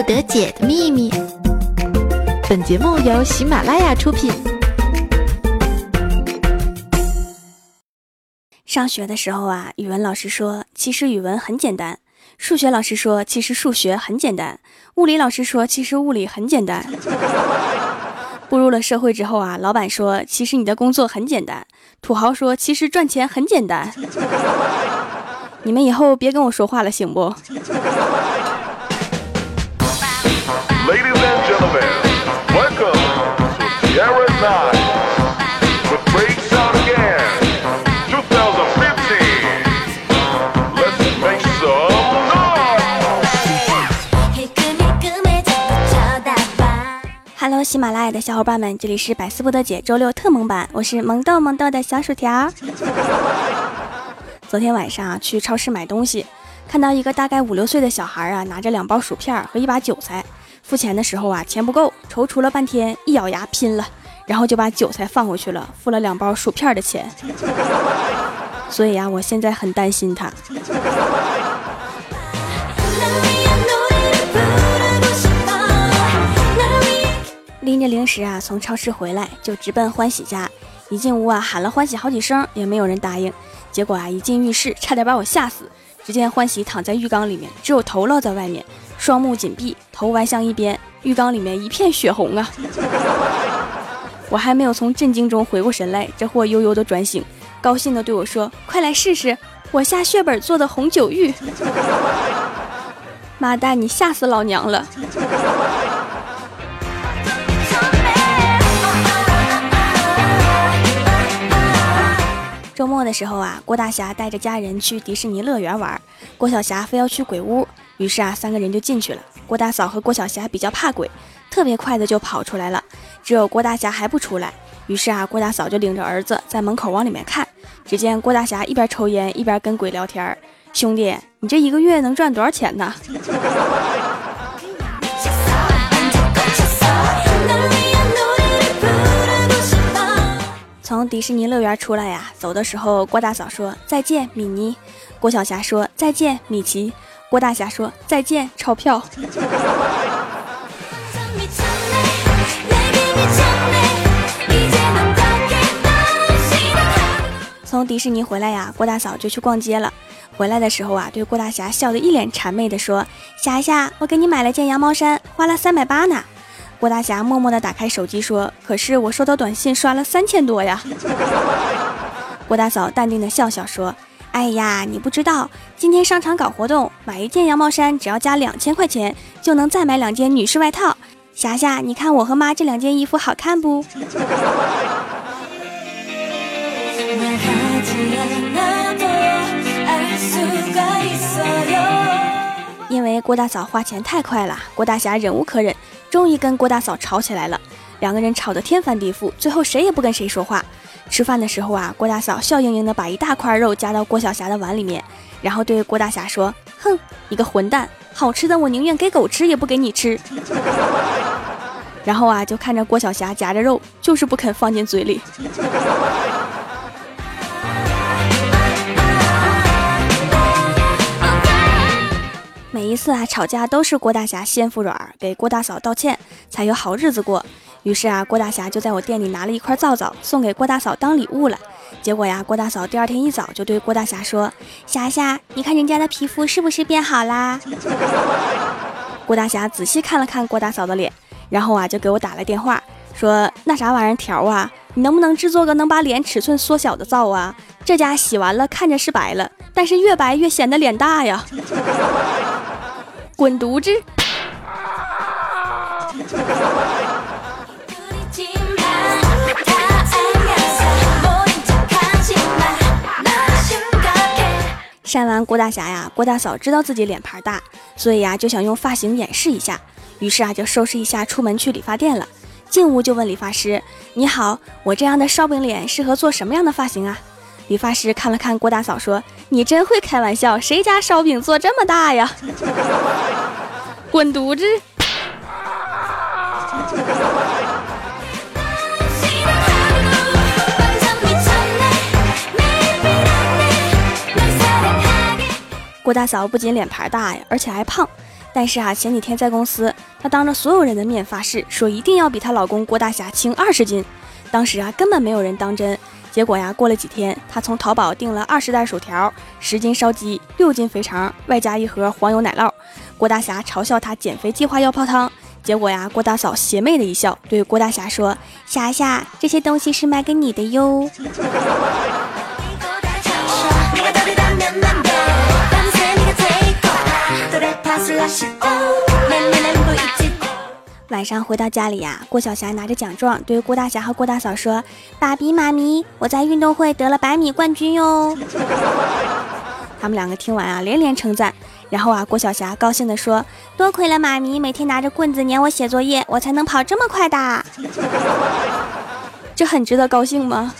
不得解的秘密。本节目由喜马拉雅出品。上学的时候啊，语文老师说，其实语文很简单；数学老师说，其实数学很简单；物理老师说，其实物理很简单。步入了社会之后啊，老板说，其实你的工作很简单；土豪说，其实赚钱很简单。你们以后别跟我说话了，行不 Ladies and gentlemen, welcome to Era Nine. The break out again, 2015. Let's make some noise. Hello，喜马拉雅的小伙伴们，这里是百思不得姐周六特萌版，我是萌豆萌豆的小薯条。昨天晚上去超市买东西，看到一个大概五六岁的小孩啊，拿着两包薯片和一把韭菜。付钱的时候啊，钱不够，踌躇了半天，一咬牙拼了，然后就把韭菜放回去了，付了两包薯片的钱。所以啊，我现在很担心他。拎着零食啊，从超市回来就直奔欢喜家。一进屋啊，喊了欢喜好几声，也没有人答应。结果啊，一进浴室，差点把我吓死。只见欢喜躺在浴缸里面，只有头露在外面，双目紧闭，头歪向一边，浴缸里面一片血红啊！我还没有从震惊中回过神来，这货悠悠的转醒，高兴的对我说：“快来试试我下血本做的红酒浴。”妈蛋，你吓死老娘了！周末的时候啊，郭大侠带着家人去迪士尼乐园玩，郭晓霞非要去鬼屋，于是啊，三个人就进去了。郭大嫂和郭晓霞比较怕鬼，特别快的就跑出来了，只有郭大侠还不出来。于是啊，郭大嫂就领着儿子在门口往里面看，只见郭大侠一边抽烟一边跟鬼聊天兄弟，你这一个月能赚多少钱呢？从迪士尼乐园出来呀，走的时候，郭大嫂说再见米妮，郭晓霞说再见米奇，郭大侠说再见钞票。从迪士尼回来呀，郭大嫂就去逛街了。回来的时候啊，对郭大侠笑得一脸谄媚的说：“霞霞，我给你买了件羊毛衫，花了三百八呢。”郭大侠默默的打开手机说：“可是我收到短信刷了三千多呀。”郭大嫂淡定的笑笑说：“哎呀，你不知道，今天商场搞活动，买一件羊毛衫只要加两千块钱，就能再买两件女士外套。霞霞，你看我和妈这两件衣服好看不？” 因为郭大嫂花钱太快了，郭大侠忍无可忍。终于跟郭大嫂吵起来了，两个人吵得天翻地覆，最后谁也不跟谁说话。吃饭的时候啊，郭大嫂笑盈盈的把一大块肉夹到郭晓霞的碗里面，然后对郭大侠说：“哼，你个混蛋，好吃的我宁愿给狗吃也不给你吃。”然后啊，就看着郭晓霞夹着肉，就是不肯放进嘴里。一次啊吵架都是郭大侠先服软，给郭大嫂道歉，才有好日子过。于是啊，郭大侠就在我店里拿了一块皂皂送给郭大嫂当礼物了。结果呀，郭大嫂第二天一早就对郭大侠说：“霞霞，你看人家的皮肤是不是变好啦？” 郭大侠仔细看了看郭大嫂的脸，然后啊就给我打了电话，说：“那啥玩意儿条啊，你能不能制作个能把脸尺寸缩小的皂啊？这家洗完了看着是白了，但是越白越显得脸大呀。” 滚犊子！删完郭大侠呀，郭大嫂知道自己脸盘大，所以呀就想用发型掩饰一下，于是啊就收拾一下出门去理发店了。进屋就问理发师：“你好，我这样的烧饼脸适合做什么样的发型啊？”理发师看了看郭大嫂，说：“你真会开玩笑，谁家烧饼做这么大呀？” 滚犊子！郭大嫂不仅脸盘大呀，而且还胖。但是啊，前几天在公司，她当着所有人的面发誓，说一定要比她老公郭大侠轻二十斤。当时啊，根本没有人当真。结果呀，过了几天，她从淘宝订了二十袋薯条、十斤烧鸡、六斤肥肠，外加一盒黄油奶酪。郭大侠嘲笑她减肥计划要泡汤。结果呀，郭大嫂邪魅的一笑，对郭大侠说：“侠侠，这些东西是卖给你的哟。”晚上回到家里呀，郭晓霞拿着奖状对郭大侠和郭大嫂说：“爸比妈咪，我在运动会得了百米冠军哟。” 他们两个听完啊，连连称赞。然后啊，郭晓霞高兴地说：“多亏了妈咪每天拿着棍子撵我写作业，我才能跑这么快的。这很值得高兴吗？”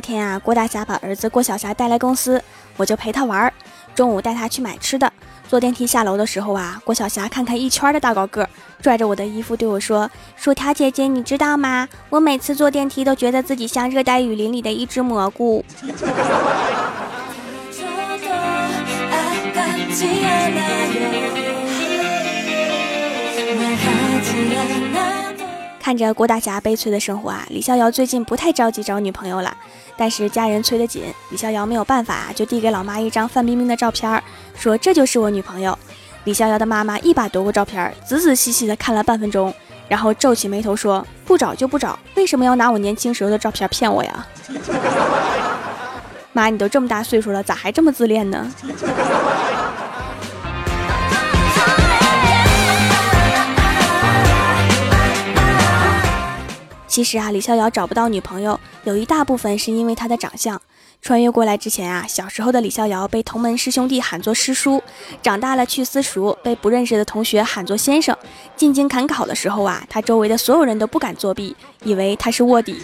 天啊，郭大侠把儿子郭晓霞带来公司，我就陪他玩儿。中午带他去买吃的。坐电梯下楼的时候啊，郭晓霞看看一圈的大高个，拽着我的衣服对我说：“薯条姐姐，你知道吗？我每次坐电梯都觉得自己像热带雨林里的一只蘑菇。”看着郭大侠悲催的生活啊，李逍遥最近不太着急找女朋友了。但是家人催得紧，李逍遥没有办法，就递给老妈一张范冰冰的照片，说这就是我女朋友。李逍遥的妈妈一把夺过照片，仔仔细细的看了半分钟，然后皱起眉头说：“不找就不找，为什么要拿我年轻时候的照片骗我呀？” 妈，你都这么大岁数了，咋还这么自恋呢？其实啊，李逍遥找不到女朋友，有一大部分是因为他的长相。穿越过来之前啊，小时候的李逍遥被同门师兄弟喊作师叔，长大了去私塾，被不认识的同学喊作先生。进京赶考的时候啊，他周围的所有人都不敢作弊，以为他是卧底。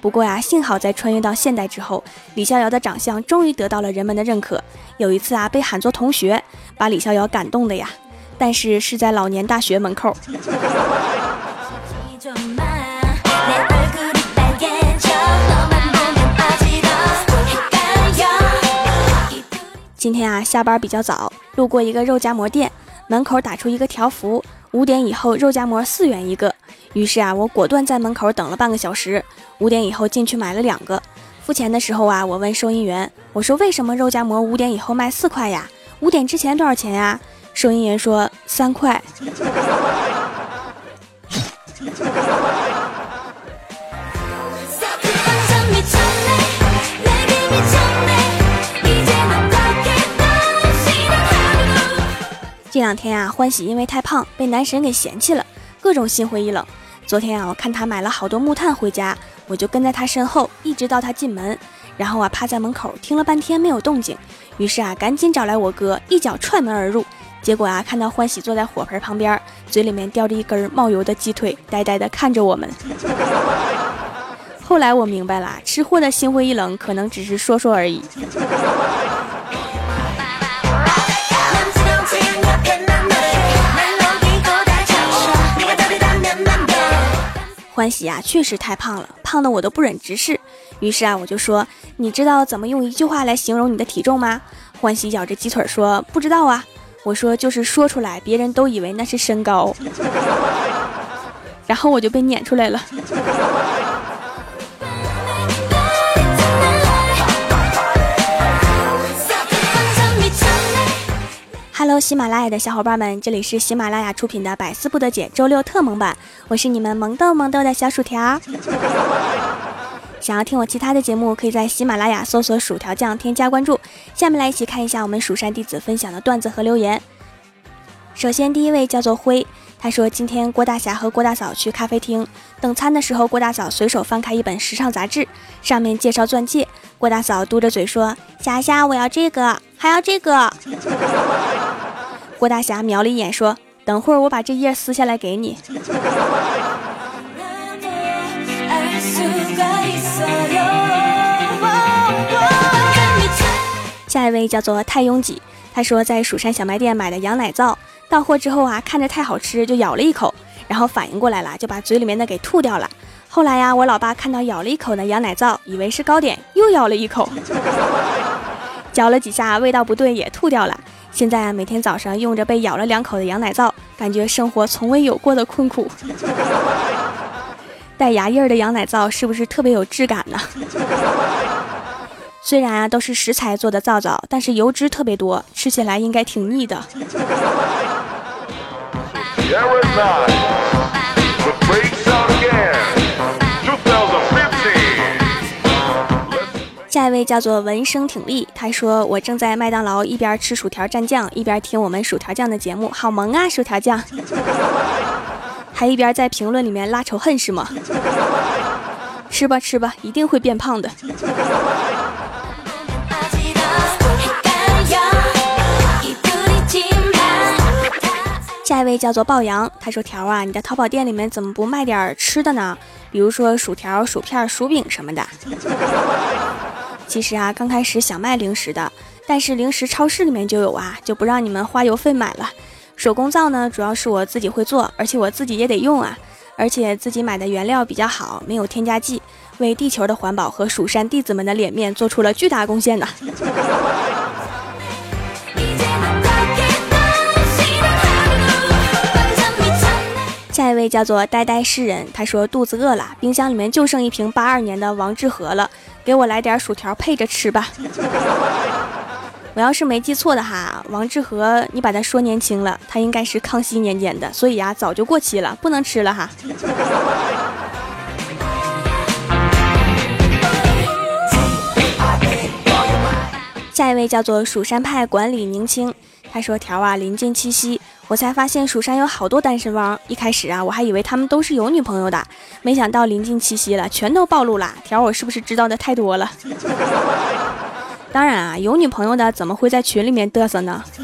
不过呀，幸好在穿越到现代之后，李逍遥的长相终于得到了人们的认可。有一次啊，被喊作同学，把李逍遥感动的呀。但是是在老年大学门口。今天啊，下班比较早，路过一个肉夹馍店，门口打出一个条幅：五点以后肉夹馍四元一个。于是啊，我果断在门口等了半个小时，五点以后进去买了两个。付钱的时候啊，我问收银员：“我说为什么肉夹馍五点以后卖四块呀？五点之前多少钱呀？”收银员说：“三块。”这两天啊，欢喜因为太胖被男神给嫌弃了，各种心灰意冷。昨天啊，我看他买了好多木炭回家，我就跟在他身后，一直到他进门，然后啊趴在门口听了半天没有动静，于是啊赶紧找来我哥，一脚踹门而入。结果啊看到欢喜坐在火盆旁边，嘴里面叼着一根冒油的鸡腿，呆呆的看着我们。后来我明白了，吃货的心灰意冷可能只是说说而已。欢喜啊，确实太胖了，胖的我都不忍直视。于是啊，我就说：“你知道怎么用一句话来形容你的体重吗？”欢喜咬着鸡腿说：“不知道啊。”我说：“就是说出来，别人都以为那是身高。” 然后我就被撵出来了。Hello，喜马拉雅的小伙伴们，这里是喜马拉雅出品的《百思不得解》周六特萌版，我是你们萌豆萌豆的小薯条。想要听我其他的节目，可以在喜马拉雅搜索“薯条酱”添加关注。下面来一起看一下我们蜀山弟子分享的段子和留言。首先，第一位叫做辉，他说今天郭大侠和郭大嫂去咖啡厅等餐的时候，郭大嫂随手翻开一本时尚杂志，上面介绍钻戒。郭大嫂嘟着嘴说：“霞霞，我要这个，还要这个。”郭大侠瞄了一眼，说：“等会儿我把这页撕下来给你。”下一位叫做太拥挤，他说在蜀山小卖店买的羊奶皂，到货之后啊，看着太好吃，就咬了一口，然后反应过来了，就把嘴里面的给吐掉了。后来呀，我老爸看到咬了一口的羊奶皂，以为是糕点，又咬了一口，嚼了几下，味道不对，也吐掉了。现在啊，每天早上用着被咬了两口的羊奶皂，感觉生活从未有过的困苦。带牙印儿的羊奶皂是不是特别有质感呢？虽然啊都是食材做的皂皂，但是油脂特别多，吃起来应该挺腻的。下一位叫做闻声挺立，他说我正在麦当劳一边吃薯条蘸酱，一边听我们薯条酱的节目，好萌啊薯条酱，还一边在评论里面拉仇恨是吗？吃吧吃吧，一定会变胖的。下一位叫做龅阳，他说：“条啊，你的淘宝店里面怎么不卖点吃的呢？比如说薯条、薯片、薯饼什么的。”其实啊，刚开始想卖零食的，但是零食超市里面就有啊，就不让你们花邮费买了。手工皂呢，主要是我自己会做，而且我自己也得用啊，而且自己买的原料比较好，没有添加剂，为地球的环保和蜀山弟子们的脸面做出了巨大贡献呢。位叫做呆呆诗人，他说肚子饿了，冰箱里面就剩一瓶八二年的王致和了，给我来点薯条配着吃吧。我要是没记错的哈，王致和你把他说年轻了，他应该是康熙年间的，所以呀早就过期了，不能吃了哈。下一位叫做蜀山派管理宁清，他说条啊临近七夕。我才发现蜀山有好多单身汪，一开始啊，我还以为他们都是有女朋友的，没想到临近七夕了，全都暴露了。条，我是不是知道的太多了？当然啊，有女朋友的怎么会在群里面嘚瑟呢？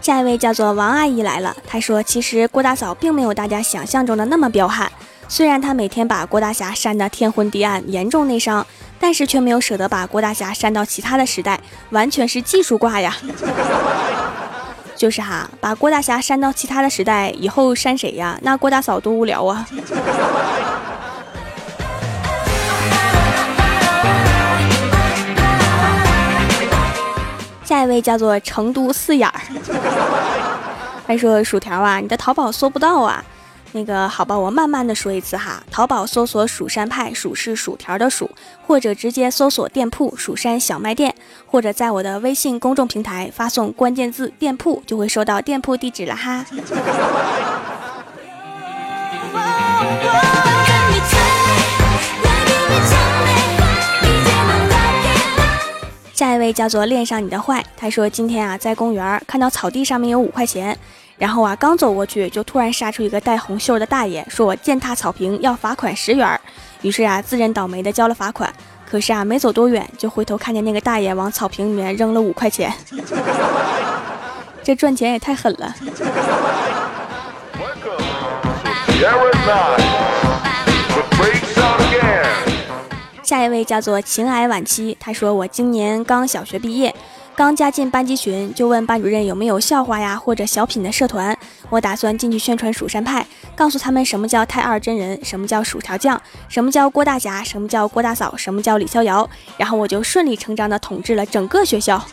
下一位叫做王阿姨来了，她说，其实郭大嫂并没有大家想象中的那么彪悍，虽然她每天把郭大侠扇得天昏地暗，严重内伤。但是却没有舍得把郭大侠删到其他的时代，完全是技术挂呀！就是哈，把郭大侠删到其他的时代以后删谁呀？那郭大嫂多无聊啊！下一位叫做成都四眼儿，他说：“薯条啊，你的淘宝搜不到啊。”那个好吧，我慢慢的说一次哈。淘宝搜索“蜀山派”，蜀是薯条的蜀，或者直接搜索店铺“蜀山小卖店”，或者在我的微信公众平台发送关键字“店铺”，就会收到店铺地址了哈。下一位叫做恋上你的坏，他说今天啊在公园看到草地上面有五块钱。然后啊，刚走过去，就突然杀出一个戴红袖的大爷，说我践踏草坪要罚款十元。于是啊，自认倒霉的交了罚款。可是啊，没走多远，就回头看见那个大爷往草坪里面扔了五块钱。这赚钱也太狠了。下一位叫做情癌晚期，他说我今年刚小学毕业。刚加进班级群，就问班主任有没有笑话呀或者小品的社团。我打算进去宣传蜀山派，告诉他们什么叫太二真人，什么叫薯条酱，什么叫郭大侠，什么叫郭大嫂，什么叫李逍遥。然后我就顺理成章的统治了整个学校。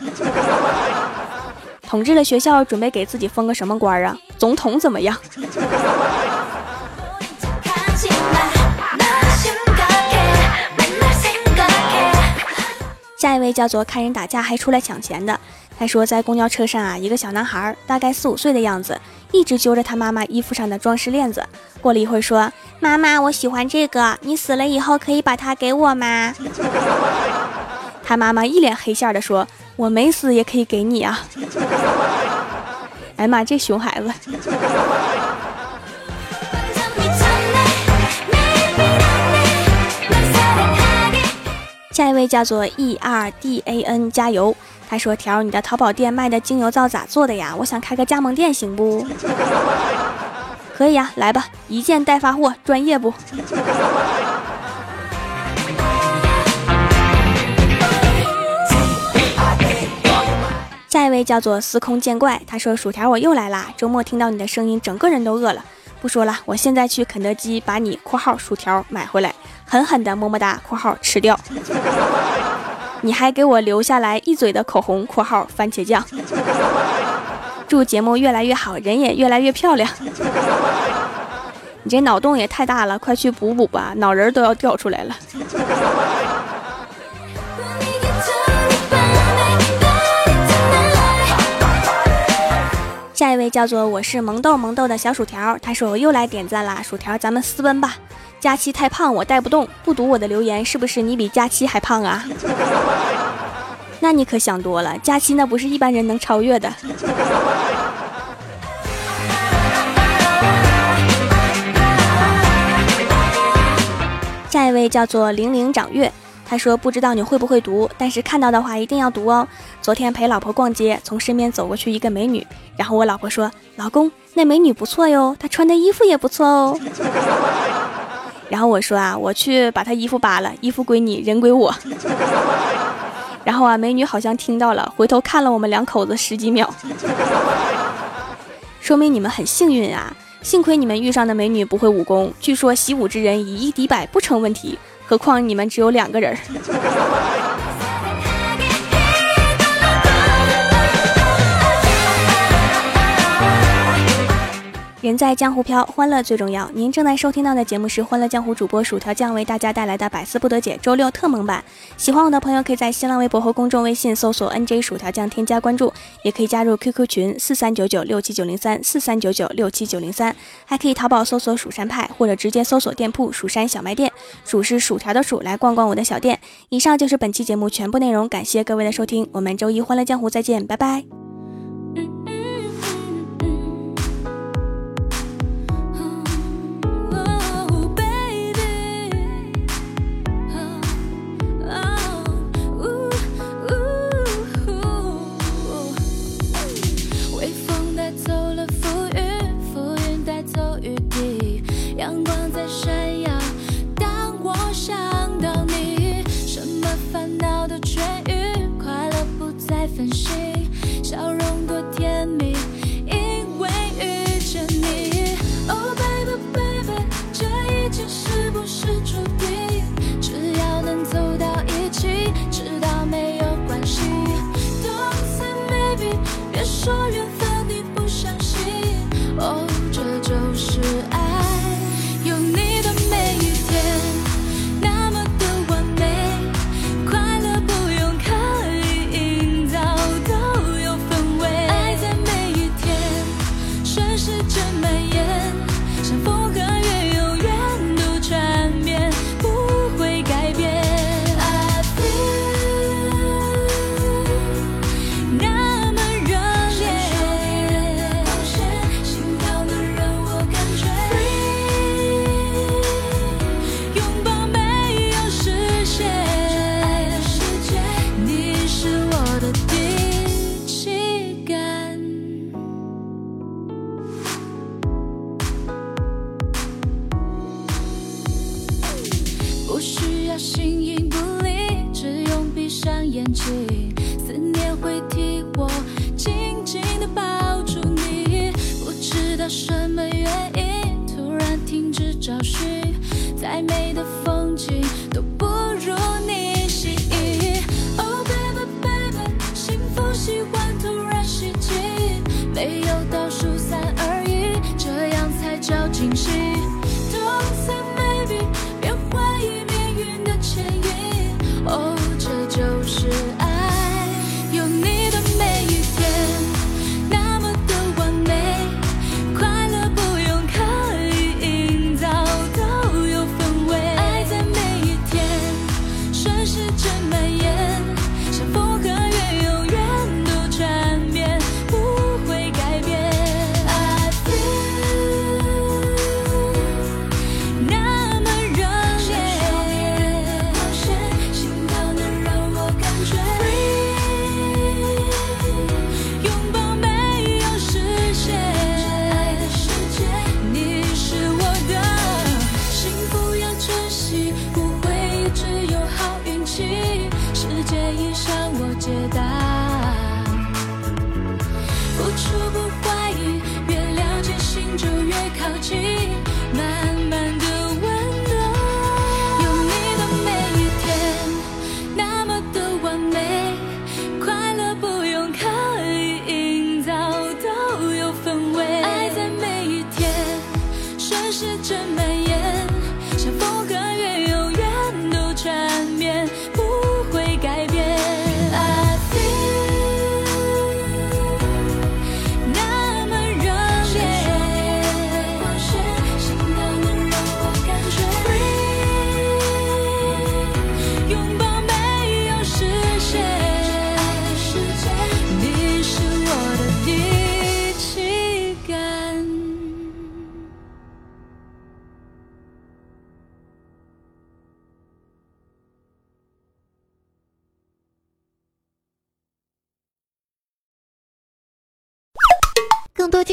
统治了学校，准备给自己封个什么官啊？总统怎么样？下一位叫做看人打架还出来抢钱的，他说在公交车上啊，一个小男孩大概四五岁的样子，一直揪着他妈妈衣服上的装饰链子。过了一会儿说：“妈妈，我喜欢这个，你死了以后可以把它给我吗？” 他妈妈一脸黑线的说：“我没死也可以给你啊！” 哎呀妈，这熊孩子。下一位叫做 E R D A N，加油！他说：“条，你的淘宝店卖的精油皂咋做的呀？我想开个加盟店，行不？可以呀，来吧，一件代发货，专业不？”下一位叫做司空见怪，他说：“薯条，我又来啦！周末听到你的声音，整个人都饿了。不说了，我现在去肯德基把你（括号薯条）买回来，狠狠的么么哒（括号吃掉 ）。你还给我留下来一嘴的口红（括号番茄酱 ）。祝节目越来越好，人也越来越漂亮。你这脑洞也太大了，快去补补吧，脑仁都要掉出来了。”下一位叫做我是萌豆萌豆的小薯条，他说我又来点赞啦，薯条咱们私奔吧。佳期太胖我带不动，不读我的留言是不是你比佳期还胖啊？那你可想多了，佳期那不是一般人能超越的。下一位叫做零零掌月。他说：“不知道你会不会读，但是看到的话一定要读哦。”昨天陪老婆逛街，从身边走过去一个美女，然后我老婆说：“老公，那美女不错哟，她穿的衣服也不错哦。”然后我说：“啊，我去把他衣服扒了，衣服归你，人归我。”然后啊，美女好像听到了，回头看了我们两口子十几秒，说明你们很幸运啊！幸亏你们遇上的美女不会武功，据说习武之人以一敌百不成问题。何况你们只有两个人人在江湖飘，欢乐最重要。您正在收听到的节目是《欢乐江湖》主播薯条酱为大家带来的百思不得解周六特蒙版。喜欢我的朋友可以在新浪微博和公众微信搜索 “nj 薯条酱”添加关注，也可以加入 QQ 群四三九九六七九零三四三九九六七九零三，还可以淘宝搜索“蜀山派”或者直接搜索店铺“蜀山小卖店”，薯是薯条的薯，来逛逛我的小店。以上就是本期节目全部内容，感谢各位的收听，我们周一《欢乐江湖》再见，拜拜。形影不离只用闭上眼睛。